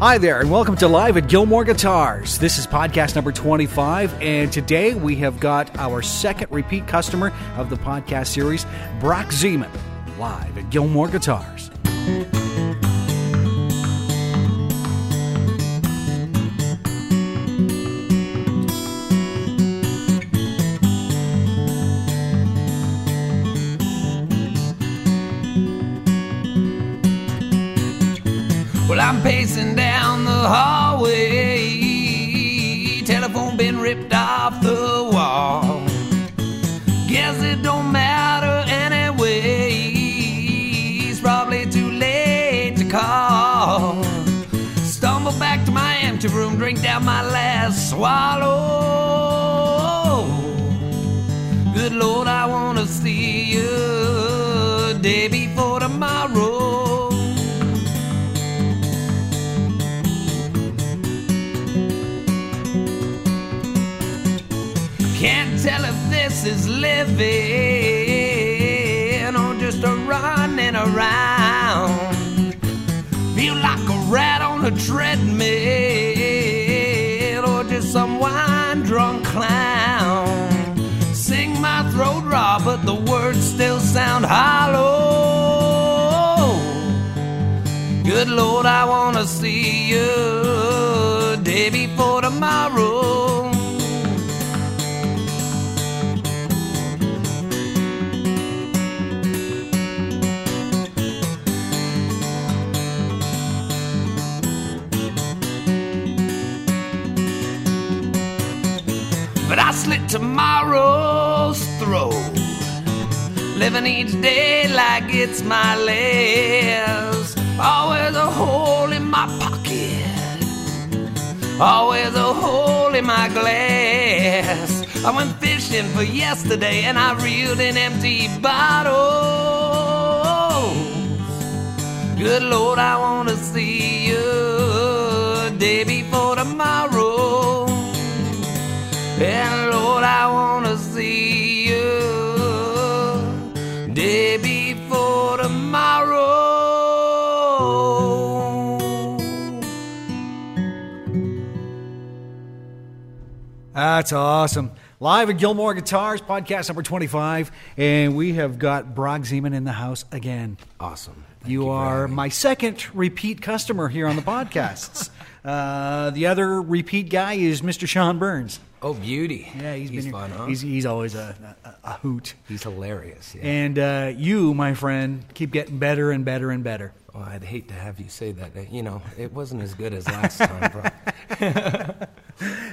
Hi there, and welcome to Live at Gilmore Guitars. This is podcast number 25, and today we have got our second repeat customer of the podcast series, Brock Zeman, live at Gilmore Guitars. Well, I'm pacing hallway. Telephone been ripped off the wall. Guess it don't matter anyway. It's probably too late to call. Stumble back to my empty room, drink down my last swallow. Good Lord, I wanna see you day before living or just a running around. Feel like a rat on a treadmill or just some wine drunk clown. Sing my throat raw, but the words still sound hollow. Good Lord, I wanna see you day before tomorrow. But I slit tomorrow's throat. Living each day like it's my last. Always a hole in my pocket. Always a hole in my glass. I went fishing for yesterday and I reeled in empty bottles. Good Lord, I wanna see you day before tomorrow. And Lord, I wanna see you day before tomorrow. That's awesome. Live at Gilmore Guitars, podcast number 25, and we have got Brock Zeman in the house again. Awesome. You, are my second repeat customer here on the podcasts. uh, the other repeat guy is Mr. Sean Burns. Oh, beauty. Yeah, he's been fun, huh? He's, he's always a, a, a hoot. He's hilarious. Yeah. And uh, you, my friend, keep getting better and better and better. Oh, I'd hate to have you say that. You know, it wasn't as good as last time, bro.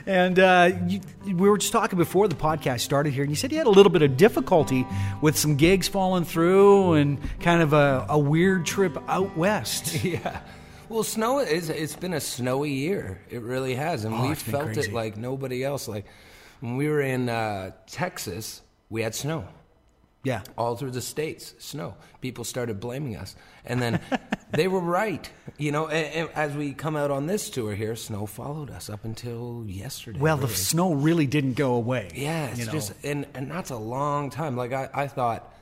And uh, you, we were just talking before the podcast started here, and you said you had a little bit of difficulty with some gigs falling through and kind of a, a weird trip out west. yeah. Well, snow is. It's been a snowy year. It really has, and Oh, we felt crazy. it like nobody else. Like when we were in uh, Texas, we had snow. Yeah. all through the states snow people started blaming us and then they were right you know and, and as we come out on this tour here snow followed us up until yesterday Well, the snow really didn't go away. yeah it's you know. just and and that's a long time like i, I thought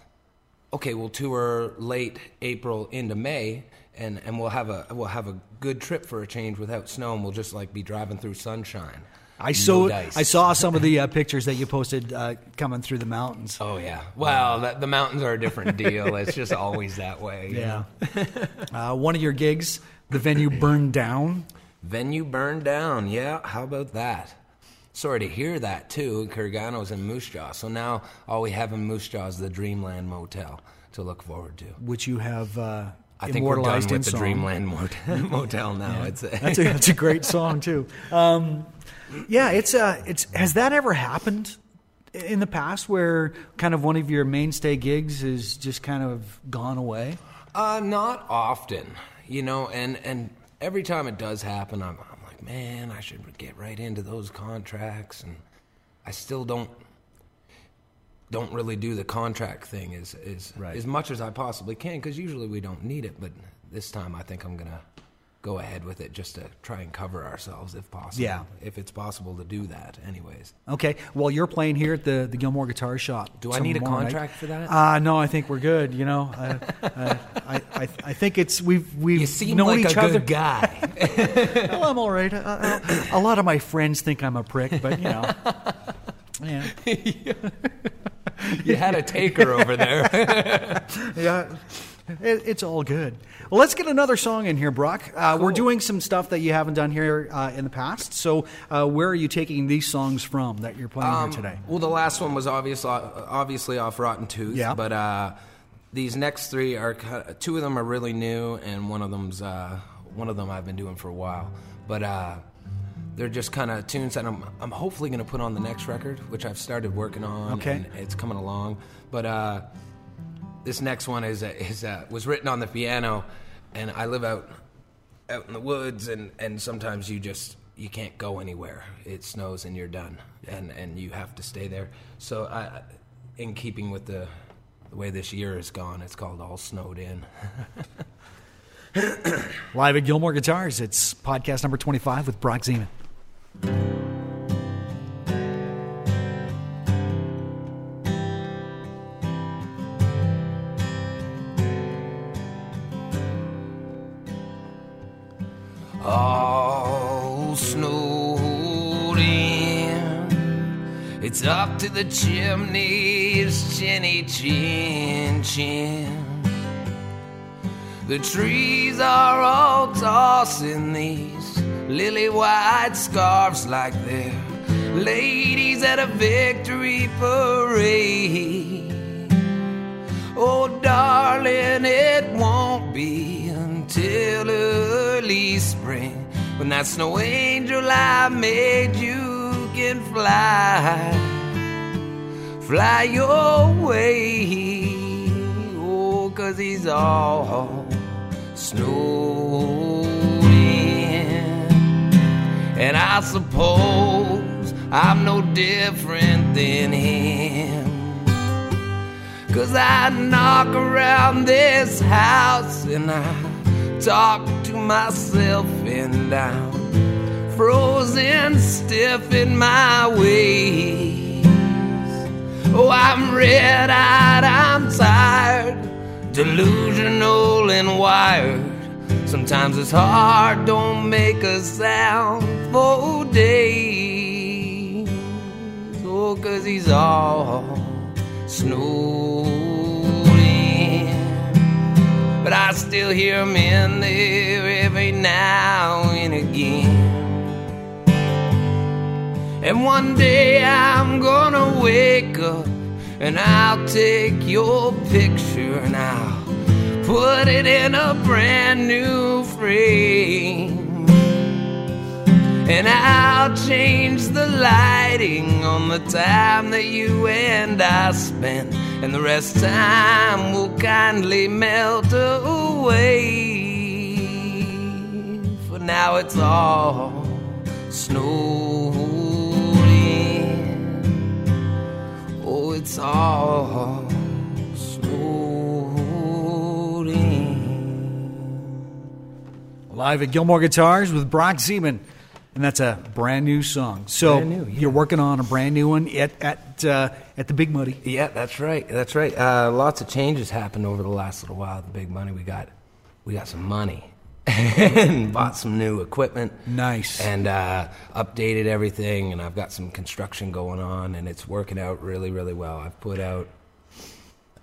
okay we'll tour late april into may and and we'll have a we'll have a good trip for a change without snow and we'll just like be driving through sunshine I saw No. I saw some of the uh, pictures that you posted uh, coming through the mountains. Oh yeah. Well, the, the mountains are a different deal. It's just always that way. Yeah. uh, one of your gigs, the venue burned down. Venue burned down. Yeah, how about that? Sorry to hear that too. Kurgano's in Moose Jaw. So now all we have in Moose Jaw is the Dreamland Motel to look forward to. which you have uh, I think we're done with the song. Dreamland Motel, motel now. It's That's a, that's a great song too. Um, yeah, it's uh, it's has that ever happened in the past where kind of one of your mainstay gigs is just kind of gone away? Uh, not often, you know, and and every time it does happen, I'm, I'm like, man, I should get right into those contracts, and I still don't don't really do the contract thing as as Right. as much as I possibly can because usually we don't need it, but this time I think I'm gonna go ahead with it just to try and cover ourselves if possible. Yeah. if it's possible to do that. Anyways, Okay. Well, you're playing here at the, the Gilmore Guitar Shop. Do I need a tomorrow night. contract for that? Uh, no, I think we're good. You know, uh, uh, I, I I think it's we've we've you seem known like each a other. good guy. well, I'm all right. Uh, uh, a lot of my friends think I'm a prick, but you know, yeah, you had a taker over there. yeah. It, it's all good. Well, let's get another song in here, Brock. Uh, We're doing some stuff that you haven't done here uh, in the past. So, uh, where are you taking these songs from that you're playing Um, here today? Well, the last one was obviously obviously off Rotten Tooth. Yeah. But uh, these next three are two of them are really new, and one of them's uh, one of them I've been doing for a while. But uh, they're just kind of tunes that I'm I'm hopefully going to put on the next record, which I've started working on. Okay. And it's coming along. But uh, this next one is is uh, was written on the piano, and I live out out in the woods, and and sometimes you just you can't go anywhere. It snows and you're done, and and you have to stay there. So I, in keeping with the the way this year has gone, it's called All Snowed In. Live at Gilmore Guitars. It's podcast number 25 with Brock Zeman. All snowed in. It's up to the chimneys, chinny chin chin. The trees are all tossing these lily white scarves like they're ladies at a victory parade. Oh, darling, it won't be until early spring when that snow angel I made you can fly, fly your way. Oh, cause he's all snowed in. And I suppose I'm no different than him. Cause I knock around this house and I talk to myself and I'm frozen stiff in my ways. Oh, I'm red eyed, I'm tired, delusional and wired. Sometimes it's hard, don't make a sound for days. Oh, cause he's all snowed in. But I still hear him in there every now and again. And one day I'm gonna wake up and I'll take your picture and I'll put it in a brand new frame. And I'll change the lighting on the time that you and I spent. And the rest time will kindly melt away. For now it's all snowed in. Oh, it's all Live at Gilmore Guitars with Brock Zeman. And that's a brand new song. So new, yeah. you're working on a brand new one at at uh, at the Big Muddy. Yeah, that's right. That's right. Uh, lots of changes happened over the last little while. The big money we got, we got some money and bought some new equipment. Nice. And uh, updated everything, and I've got some construction going on, and it's working out really, really well. I've put out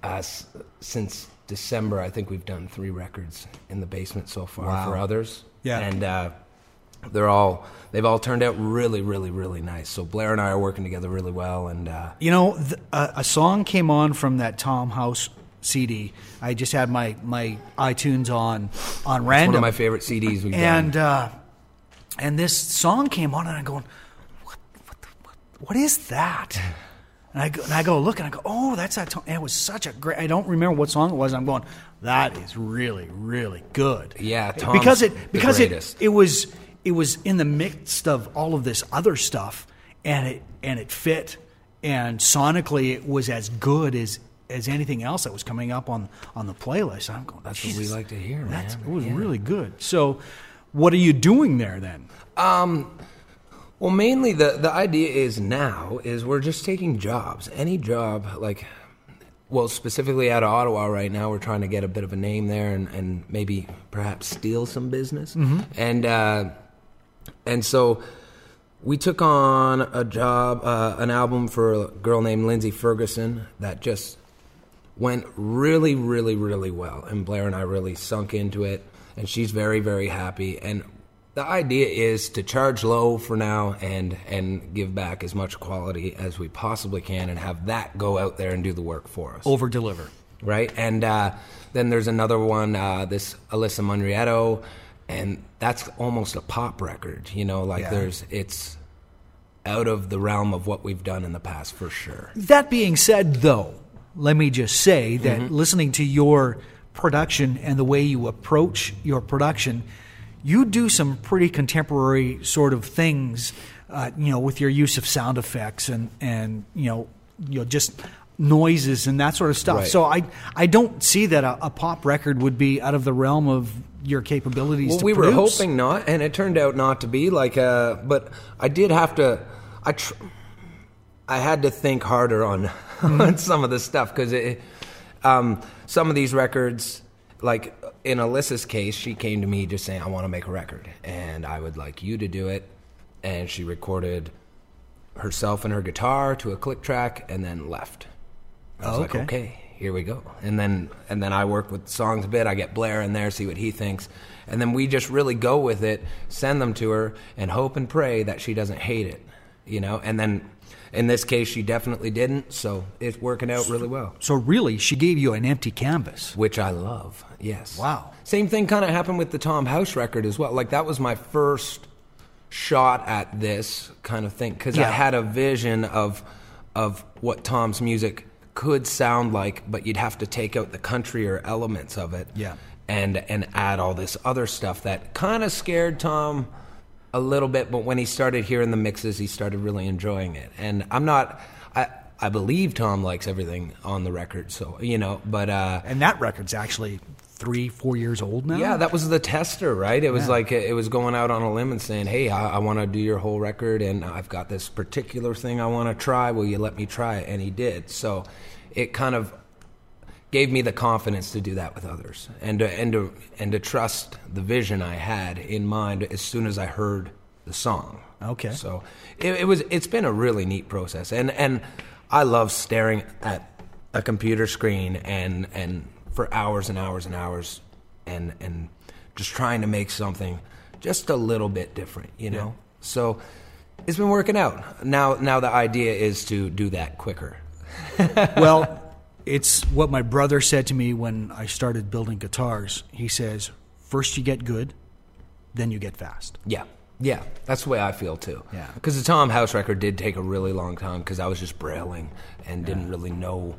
uh, since December. I think we've done three records in the basement so far Wow. for others. Yeah. And uh, they're all they've all turned out really, really, really nice. So Blair and I are working together really well, and. Uh, You know, th- a, a song came on from that Tom House CD. I just had my my iTunes on on random. one of my favorite CDs we've and done. uh, and this song came on, and I'm going, what what, the, what what is that? And I go and I go look, and I go, oh, that's that. Tom. It was such a great. I don't remember what song it was. I'm going, that is really really good. Yeah, Tom's because it because it it was it was in the midst of all of this other stuff, and it and it fit, and sonically it was as good as as anything else that was coming up on on the playlist. I'm going, That's what we like to hear, That's, man." it was Yeah. really good. So, what are you doing there then? Um, Well, mainly the the idea is now is we're just taking jobs. Any job, like, well, specifically out of Ottawa right now, we're trying to get a bit of a name there and, and maybe perhaps steal some business. And uh, and so we took on a job, uh, an album for a girl named Lindsay Ferguson that just went really, really, really well. And Blair and I really sunk into it, and she's very, very happy. And the idea is to charge low for now and and give back as much quality as we possibly can, and have that go out there and do the work for us Over deliver. right? And uh, then there's another one, uh, this Alyssa Monrietto, and that's almost a pop record. You know, like Yeah. there's it's out of the realm of what we've done in the past for sure. That being said, though, let me just say that Mm-hmm. listening to your production and the way you approach your production, you do some pretty contemporary sort of things, uh, you know, with your use of sound effects and and you know, you know, just noises and that sort of stuff. Right. So I I don't see that a, a pop record would be out of the realm of your capabilities. Well, to we were hoping not, and it turned out not to be. Like, uh, but I did have to. I tr- I had to think harder on on some of the stuff because um, some of these records, like in Alyssa's case, she came to me just saying, "I want to make a record," and I would like you to do it, and she recorded herself and her guitar to a click track, and then left. I was Oh, like, okay. okay, here we go. And then and then I work with songs a bit. I get Blair in there, see what he thinks, and then we just really go with it, send them to her, and hope and pray that she doesn't hate it, you know. And then in this case, she definitely didn't, so it's working out really well, So really, she gave you an empty canvas. which I love. Yes. Wow. Same thing kind of happened with the Tom House record as well. Like that was my first shot at this kind of thing because I had a vision of of what Tom's music could sound like, but you'd have to take out the country or elements of it, Yeah. and and add all this other stuff that kind of scared Tom a little bit. But when he started hearing the mixes, he started really enjoying it. And I'm not, I I believe Tom likes everything on the record, so you know, but. uh And that record's actually three, four years old now. yeah, that was the tester, right? It was Yeah. like it was going out on a limb and saying, "Hey, I, I want to do your whole record, and I've got this particular thing I want to try. Will you let me try it?" And he did. So it kind of gave me the confidence to do that with others, and to, and to and to trust the vision I had in mind as soon as I heard the song. Okay. So it, it was. It's been a really neat process, and and I love staring at a computer screen and and for hours and hours and hours, and and just trying to make something just a little bit different, you know. So it's been working out. Now now the idea is to do that quicker. well, it's what my brother said to me when I started building guitars. He says, first you get good, then you get fast. Yeah. Yeah, that's the way I feel too. Yeah. Because the Tom House record did take a really long time because I was just brailing and didn't really know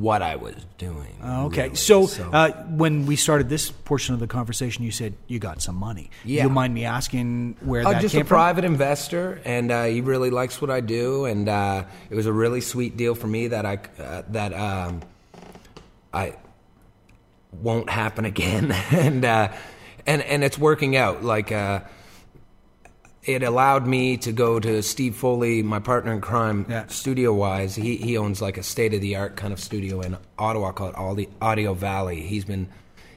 what I was doing. Oh, Okay, really. so, Uh, when we started this portion of the conversation, you said you got some money. Yeah. You mind me asking where Uh, that just came a private investor, and uh, he really likes what I do, and uh, it was a really sweet deal for me that I uh, that um, I won't happen again, and uh, and and it's working out. Like uh, it allowed me to go to Steve Foley, my partner in crime, Yeah. studio wise. He he owns like a state of the art kind of studio in Ottawa called Audi- Audio Valley. He's been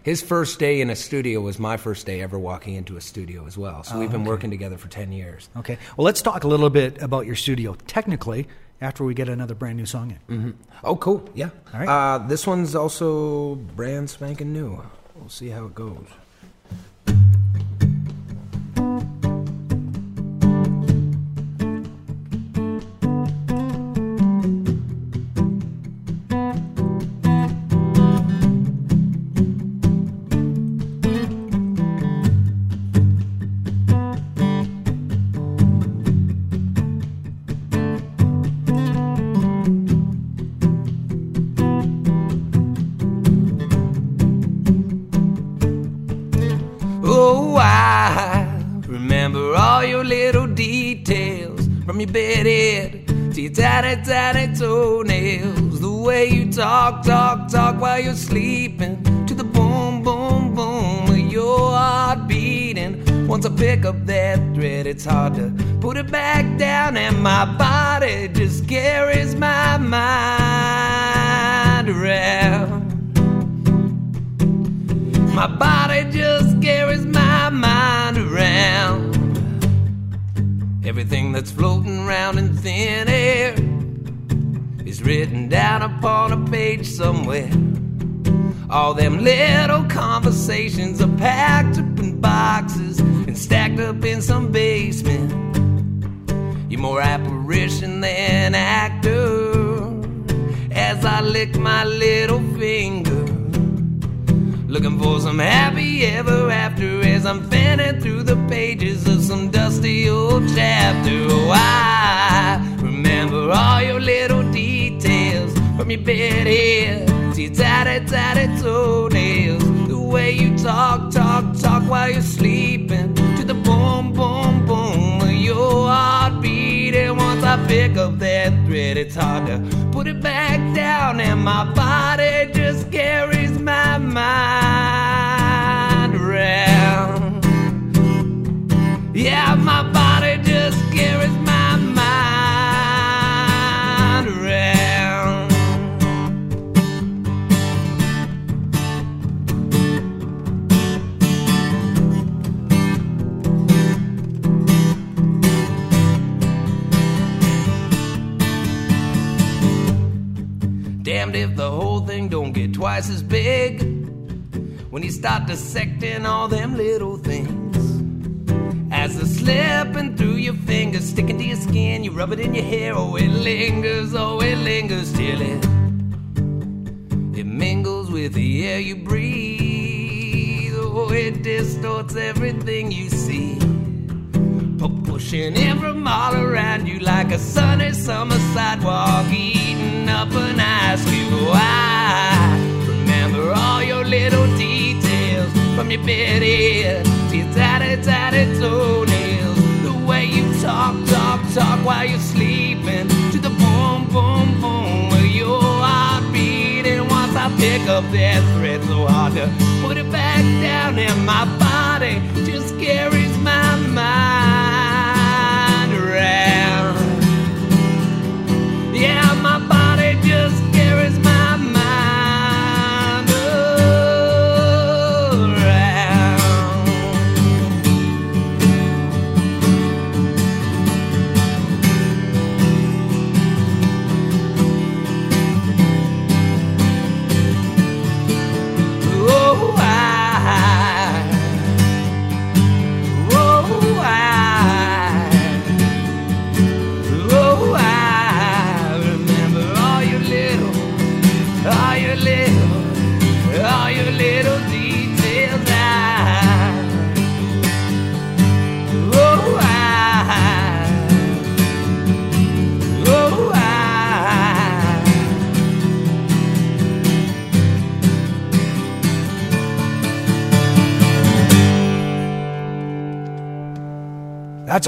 his first day in a studio was my first day ever walking into a studio as well. So we've been working together for ten years. Okay, well, let's talk a little bit about your studio technically after we get another brand new song in. Oh, cool. Yeah. All right. Uh, this one's also brand spanking new. We'll see how it goes. Oh, I remember all your little details from your bedhead to your tiny, tiny toenails. The way you talk, talk, talk while you're sleeping to the boom, boom, boom of your heart beating. Once I pick up that thread, it's hard to put it back down, and my body just carries my mind around. My body just carries my mind around. Everything that's floating around in thin air is written down upon a page somewhere. All them little conversations are packed up in boxes and stacked up in some basement. You're more apparition than actor as I lick my little finger. Looking for some happy ever after as I'm fanning through the pages of some dusty old chapter. Oh, I remember all your little details from your bed here to your tatty tatty toenails. The way you talk, talk, talk while you're sleeping And once I pick up that thread, it's hard to put it back down, and my body just carries my mind around. Yeah, my body just carries Damned if the whole thing don't get twice as big when you start dissecting all them little things. As they're slipping through your fingers, sticking to your skin, you rub it in your hair. Oh, it lingers, oh, it lingers till it it mingles with the air you breathe. Oh, it distorts everything you see. Pu- Pushing every mile around you like a sunny summer sidewalk, eating up an ice cube. Oh, I remember all your little details from your bed here to your tatty tatty toenails. The way you talk, talk, talk while you're sleeping to the boom, boom, boom of your heartbeat. And once I pick up that thread, so hard to put it back down, and my body just carries my mind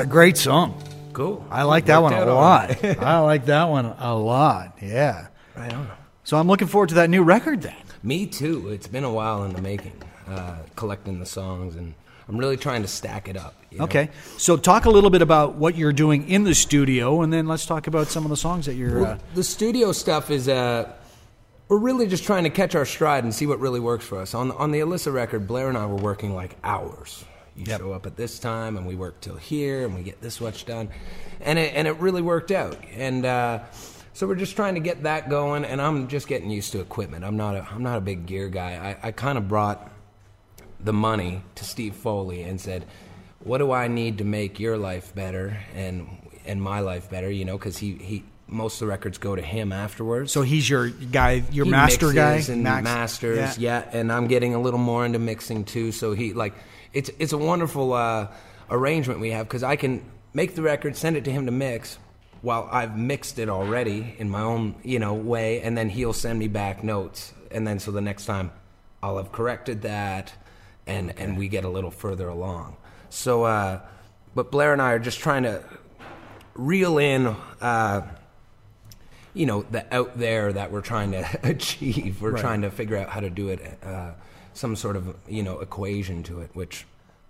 a great song. Cool. I like that one a lot. I like that one a lot. Yeah. Right on. So I'm looking forward to that new record then. Me too. It's been a while in the making, uh, collecting the songs, and I'm really trying to stack it up. you know? Okay. So talk a little bit about what you're doing in the studio, and then let's talk about some of the songs that you're. Well, Uh, the studio stuff is uh, we're really just trying to catch our stride and see what really works for us. On on the Alyssa record, Blair and I were working like hours. You Yep. show up at this time, and we work till here, and we get this much done, and it and it really worked out. And uh, so we're just trying to get that going. And I'm just getting used to equipment. I'm not a I'm not a big gear guy. I, I kind of brought the money to Steve Foley and said, "What do I need to make your life better and and my life better?" You know, because he he most of the records go to him afterwards. so he's your guy, your He master guy, and Max- masters, Yeah. yeah. And I'm getting a little more into mixing too. So he like it's it's a wonderful uh, arrangement we have because I can make the record, send it to him to mix. While I've mixed it already in my own, you know, way, and then he'll send me back notes, and then so the next time I'll have corrected that, and and we get a little further along. So, uh, but Blair and I are just trying to reel in, uh, you know, the out there that we're trying to achieve. We're Right. trying to figure out how to do it, uh, some sort of you know equation to it, which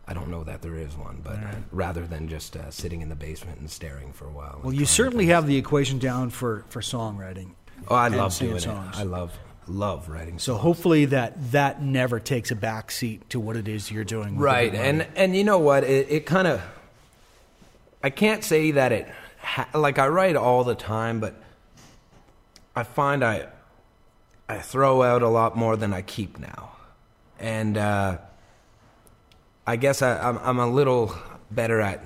I don't know that there is one, but rather than just uh, sitting in the basement and staring for a while. Well, you certainly have the equation down for, for songwriting. Oh, I love doing songs. it. I love love writing. So hopefully that that never takes a back seat to what it is you're doing. with right, and and you know what? It, it kind of. I can't say that it ha- like I write all the time, but I find I I throw out a lot more than I keep now, and uh, I guess I, I'm I'm a little better at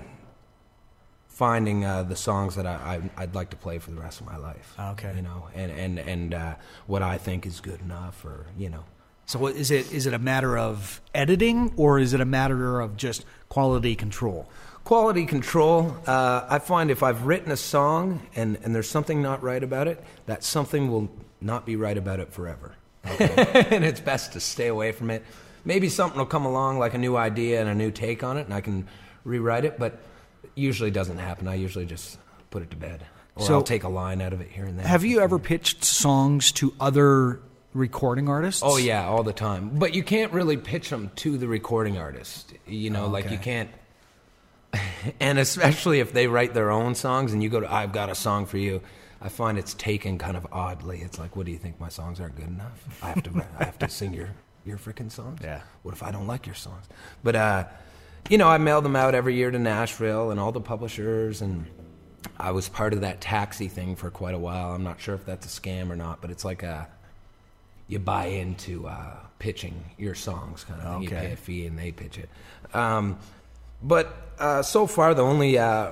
finding uh, the songs that I, I I'd like to play for the rest of my life. Okay. you know, and and and uh, what I think is good enough, or you know. so what, is it is it a matter of editing or is it a matter of just quality control? Quality control. Uh, I find if I've written a song and, and there's something not right about it, that something will not be right about it forever. Okay? and it's best to stay away from it. Maybe something will come along, like a new idea and a new take on it, and I can rewrite it, but it usually doesn't happen. I usually just put it to bed. Or So- I'll take a line out of it here and there. Have you ever pitched songs to other recording artists? Oh yeah, all the time. But you can't really pitch them to the recording artist. You know, like you can't. And especially if they write their own songs, and you go to, "I've got a song for you," I find it's taken kind of oddly. It's like, "What do you think? My songs aren't good enough? I have to, I have to sing your your freaking songs. Yeah. What if I don't like your songs? But uh, you know, I mail them out every year to Nashville and all the publishers, and I was part of that taxi thing for quite a while. I'm not sure if that's a scam or not, but it's like a you buy into uh, pitching your songs, kind of. thing. You pay a fee and they pitch it. Um, but uh, so far, the only uh,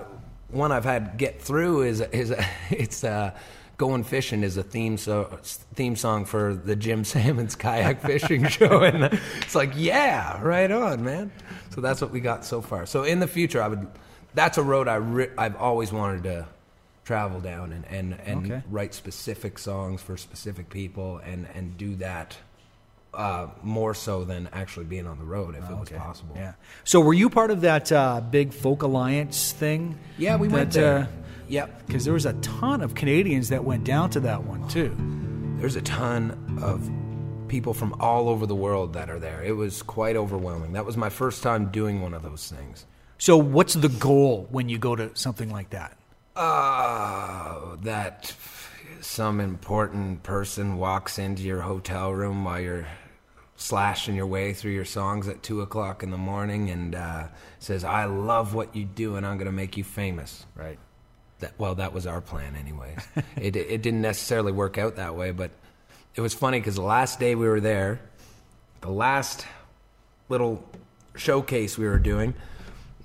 one I've had get through is is it's uh, "Going Fishing" is a theme so theme song for the Jim Sammons' kayak fishing show, and it's like, yeah, right on, man. So that's what we got so far. So in the future, I would. That's a road I re- I've always wanted to travel down and and, and Okay. write specific songs for specific people and and do that uh, more so than actually being on the road if it was possible. Yeah. So were you part of that uh, big folk alliance thing? Yeah, we went That, there. yep. Because there was a ton of Canadians that went down to that one too. There's a ton of people from all over the world that are there. It was quite overwhelming. That was my first time doing one of those things. So what's the goal when you go to something like that? Uh, that some important person walks into your hotel room while you're slashing your way through your songs at two o'clock in the morning and uh, says, "I love what you do, and I'm going to make you famous." Right. That, well, that was our plan, anyways. it it didn't necessarily work out that way, but it was funny because the last day we were there, the last little showcase we were doing,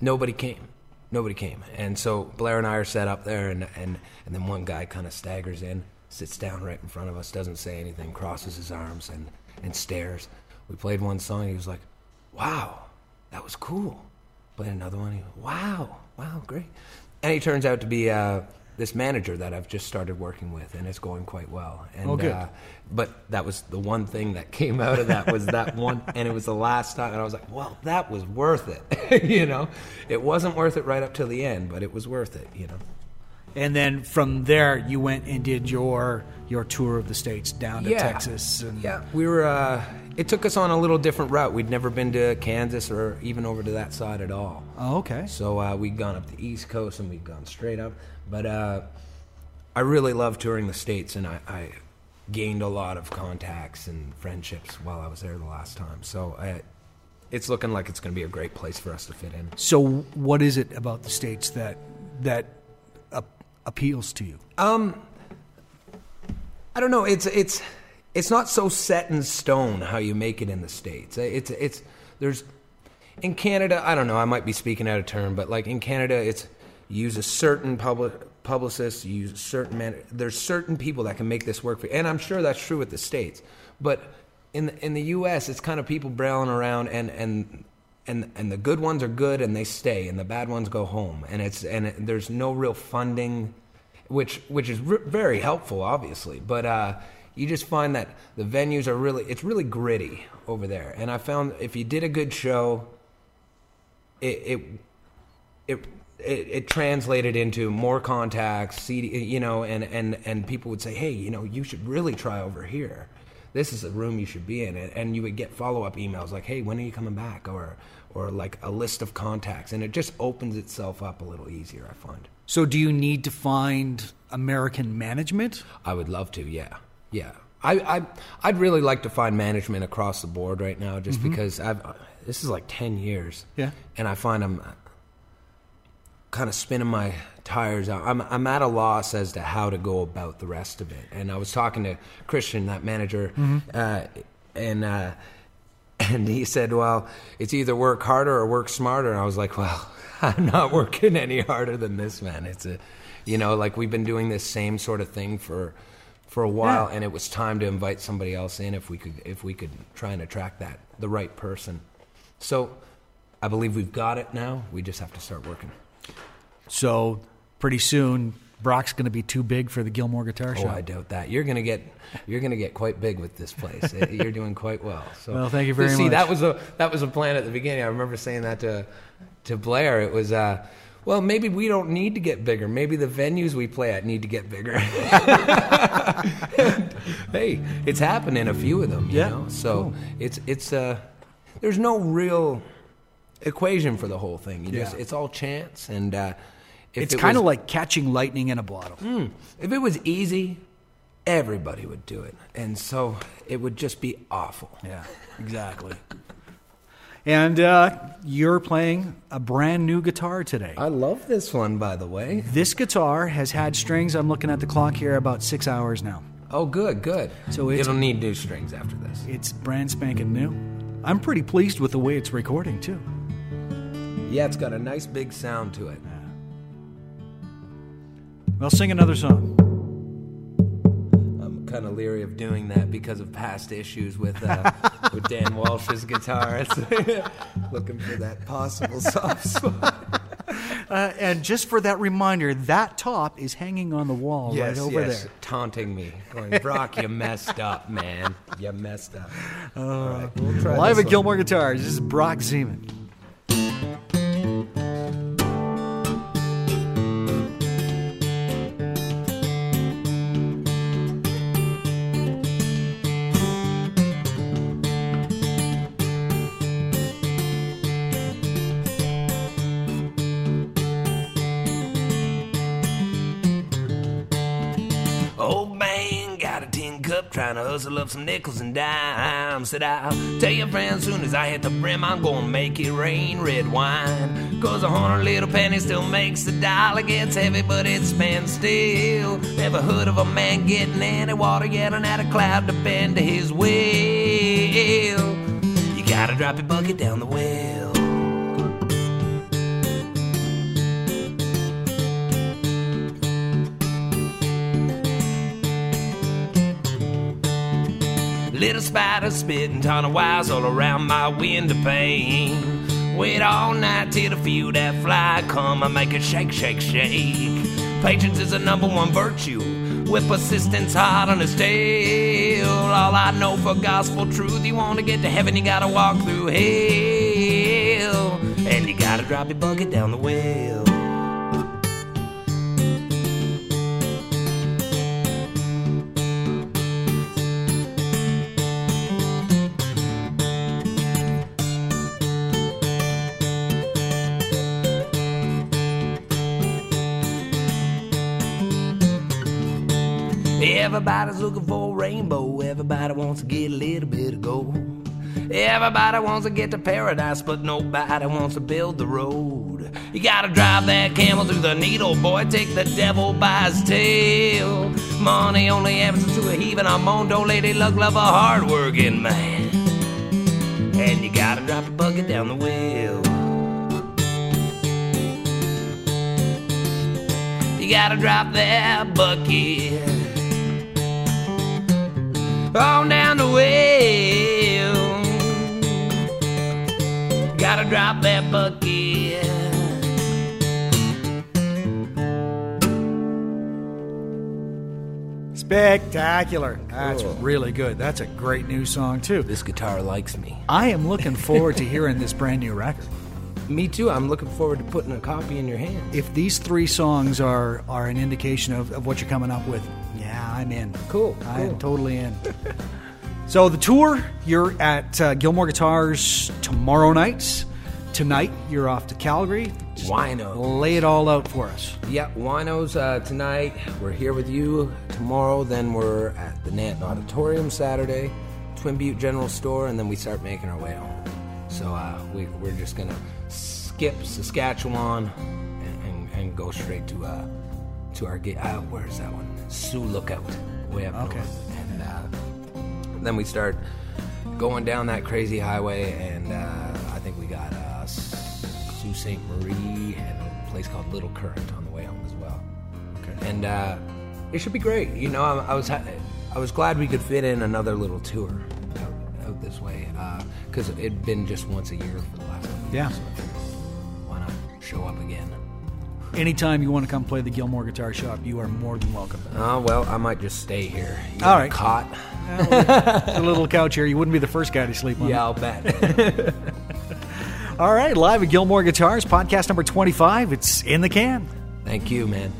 nobody came. Nobody came, and so Blair and I are set up there, and and and then one guy kind of staggers in, sits down right in front of us, doesn't say anything, crosses his arms, and and stares. We played one song. He was like, "Wow, that was cool." Played another one. He, was wow, wow, great. And he turns out to be uh, this manager that I've just started working with, and it's going quite well. And, Oh, good. Uh, but that was the one thing that came out of that was that one, and it was the last time. And I was like, well, that was worth it. you know, it wasn't worth it right up till the end, but it was worth it. You know. And then from there, you went and did your your tour of the states down to Texas. And yeah, we were. Uh, it took us on a little different route. We'd never been to Kansas or even over to that side at all. Oh, okay. So uh, we'd gone up the East Coast and we'd gone straight up. But uh, I really love touring the states, and I, I gained a lot of contacts and friendships while I was there the last time. So I, it's looking like it's going to be a great place for us to fit in. So what is it about the states that that uh, appeals to you? Um, I don't know. It's it's it's not so set in stone how you make it in the states. It's it's there's in Canada. I don't know. I might be speaking out of turn, but like in Canada, it's use a certain public publicist. You use a certain man. There's certain people that can make this work for you, and I'm sure that's true with the states. But in the, in the U.S., it's kind of people brailing around, and and and and the good ones are good and they stay, and the bad ones go home, and it's and it, there's no real funding which which is r- very helpful, obviously. But uh, you just find that the venues are really it's really gritty over there. And I found if you did a good show, it it it, it, it translated into more contacts, CD, you know, and, and, and people would say, hey, you know, you should really try over here. This is a room you should be in. And, you would get follow up emails like, hey, when are you coming back? Or, or like a list of contacts, and it just opens itself up a little easier. I find. So, do you need to find American management? I would love to. Yeah, yeah. I, I I'd really like to find management across the board right now, just because I've this is like ten years. Yeah. and I find I'm kind of spinning my tires out. I'm I'm at a loss as to how to go about the rest of it. And I was talking to Christian, that manager, uh, and uh, and he said, "Well, it's either work harder or work smarter." And I was like, "Well, I'm not working any harder than this, man. It's a, you know, like we've been doing this same sort of thing for." For a while, Yeah. and it was time to invite somebody else in if we could if we could try and attract that the right person. So, I believe we've got it now. We just have to start working. So, pretty soon, Brock's going to be too big for the Gilmore Guitar show. Oh, I doubt that. You're gonna get you're gonna get quite big with this place. Uh, you're doing quite well. So Well, thank you very see, much. that was a that was a plan at the beginning. I remember saying that to to Blair. It was uh, well, maybe we don't need to get bigger. Maybe the venues we play at need to get bigger. hey, it's happened in a few of them. You Yeah, know? So cool. it's it's uh, there's no real equation for the whole thing. You just Yeah. it's all chance and. Uh, if it's it kind of like catching lightning in a bottle. if it was easy, everybody would do it. And so it would just be awful. Yeah, exactly. and uh, you're playing a brand new guitar today. I love this one, by the way. this guitar has had strings. I'm looking at the clock here about six hours now. Oh, good, good. So it's- It'll need new strings after this. It's brand spanking new. I'm pretty pleased with the way it's recording too. Yeah, it's got a nice big sound to it. Well, sing another song. I'm kind of leery of doing that because of past issues with uh, with Dan Walsh's guitar. It's looking for that possible soft spot. Uh, and just for that reminder, that top is hanging on the wall right over yes, there. taunting me, going, Brock, you messed up, man. You messed up. All right, we'll try Live at. Gilmore Guitars. This is Brock Zeman. Trying to hustle up some nickels and dimes. Said I'll tell your friends soon as I hit the brim, I'm gonna make it rain red wine. Cause a hundred little pennies still makes the dollar gets heavy, but it spends still. Never heard of a man getting any water yelling at a cloud to bend to his will. You gotta drop your bucket down the well. Little spider spitting ton of wires all around my window pane. Wait all night till the feel that fly come and make it shake, shake, shake. Patience is the number one virtue. With persistence hard on his tail. All I know for gospel truth, you want to get to heaven, you gotta walk through hell. And you gotta drop your bucket down the well. Everybody's looking for a rainbow. Everybody wants to get a little bit of gold. Everybody wants to get to paradise, but nobody wants to build the road. You gotta drive that camel through the needle, boy. Take the devil by his tail. Money only happens to a heathen. I'm on, don't lady luck, love a hard-working man. And you gotta drop your bucket down the well. You gotta drop that bucket on down the well. Gotta drop that bucket. Spectacular. That's Cool. really good. That's a great new song, too. This guitar likes me. I am looking forward to hearing this brand new record. Me too. I'm looking forward to putting a copy in your hand. If these three songs are, are an indication of, of what you're coming up with, yeah, I'm in. Cool, I am totally in. so the tour, you're at uh, Gilmore Guitars tomorrow night. tonight you're off to Calgary. Just Wino. Lay it all out for us. Yeah, Wine-Ohs uh, tonight. We're here with you tomorrow. Then we're at the Nanton Auditorium Saturday, Twin Butte General Store, and then we start making our way home. So uh, we, we're just gonna skip Saskatchewan and, and, and go straight to uh, to our gate. Uh, where's that one? Sioux Lookout, way up Okay. north. And uh, then we start going down that crazy highway, and uh, I think we got uh, Sault Ste. Marie and a place called Little Current on the way home as well. Okay. And uh, it should be great. You know, I, I was ha- I was glad we could fit in another little tour out, out this way because it'd been just once a year for the last couple Yeah. years. So why not show up again? Anytime you want to come play the Gilmore Guitar Shop, you are more than welcome. Oh well, I might just stay here. You All a cot. A little couch here. You wouldn't be the first guy to sleep on. it. Yeah, I'll bet. All right, live at Gilmore Guitars, podcast number 25. It's in the can. Thank you, man.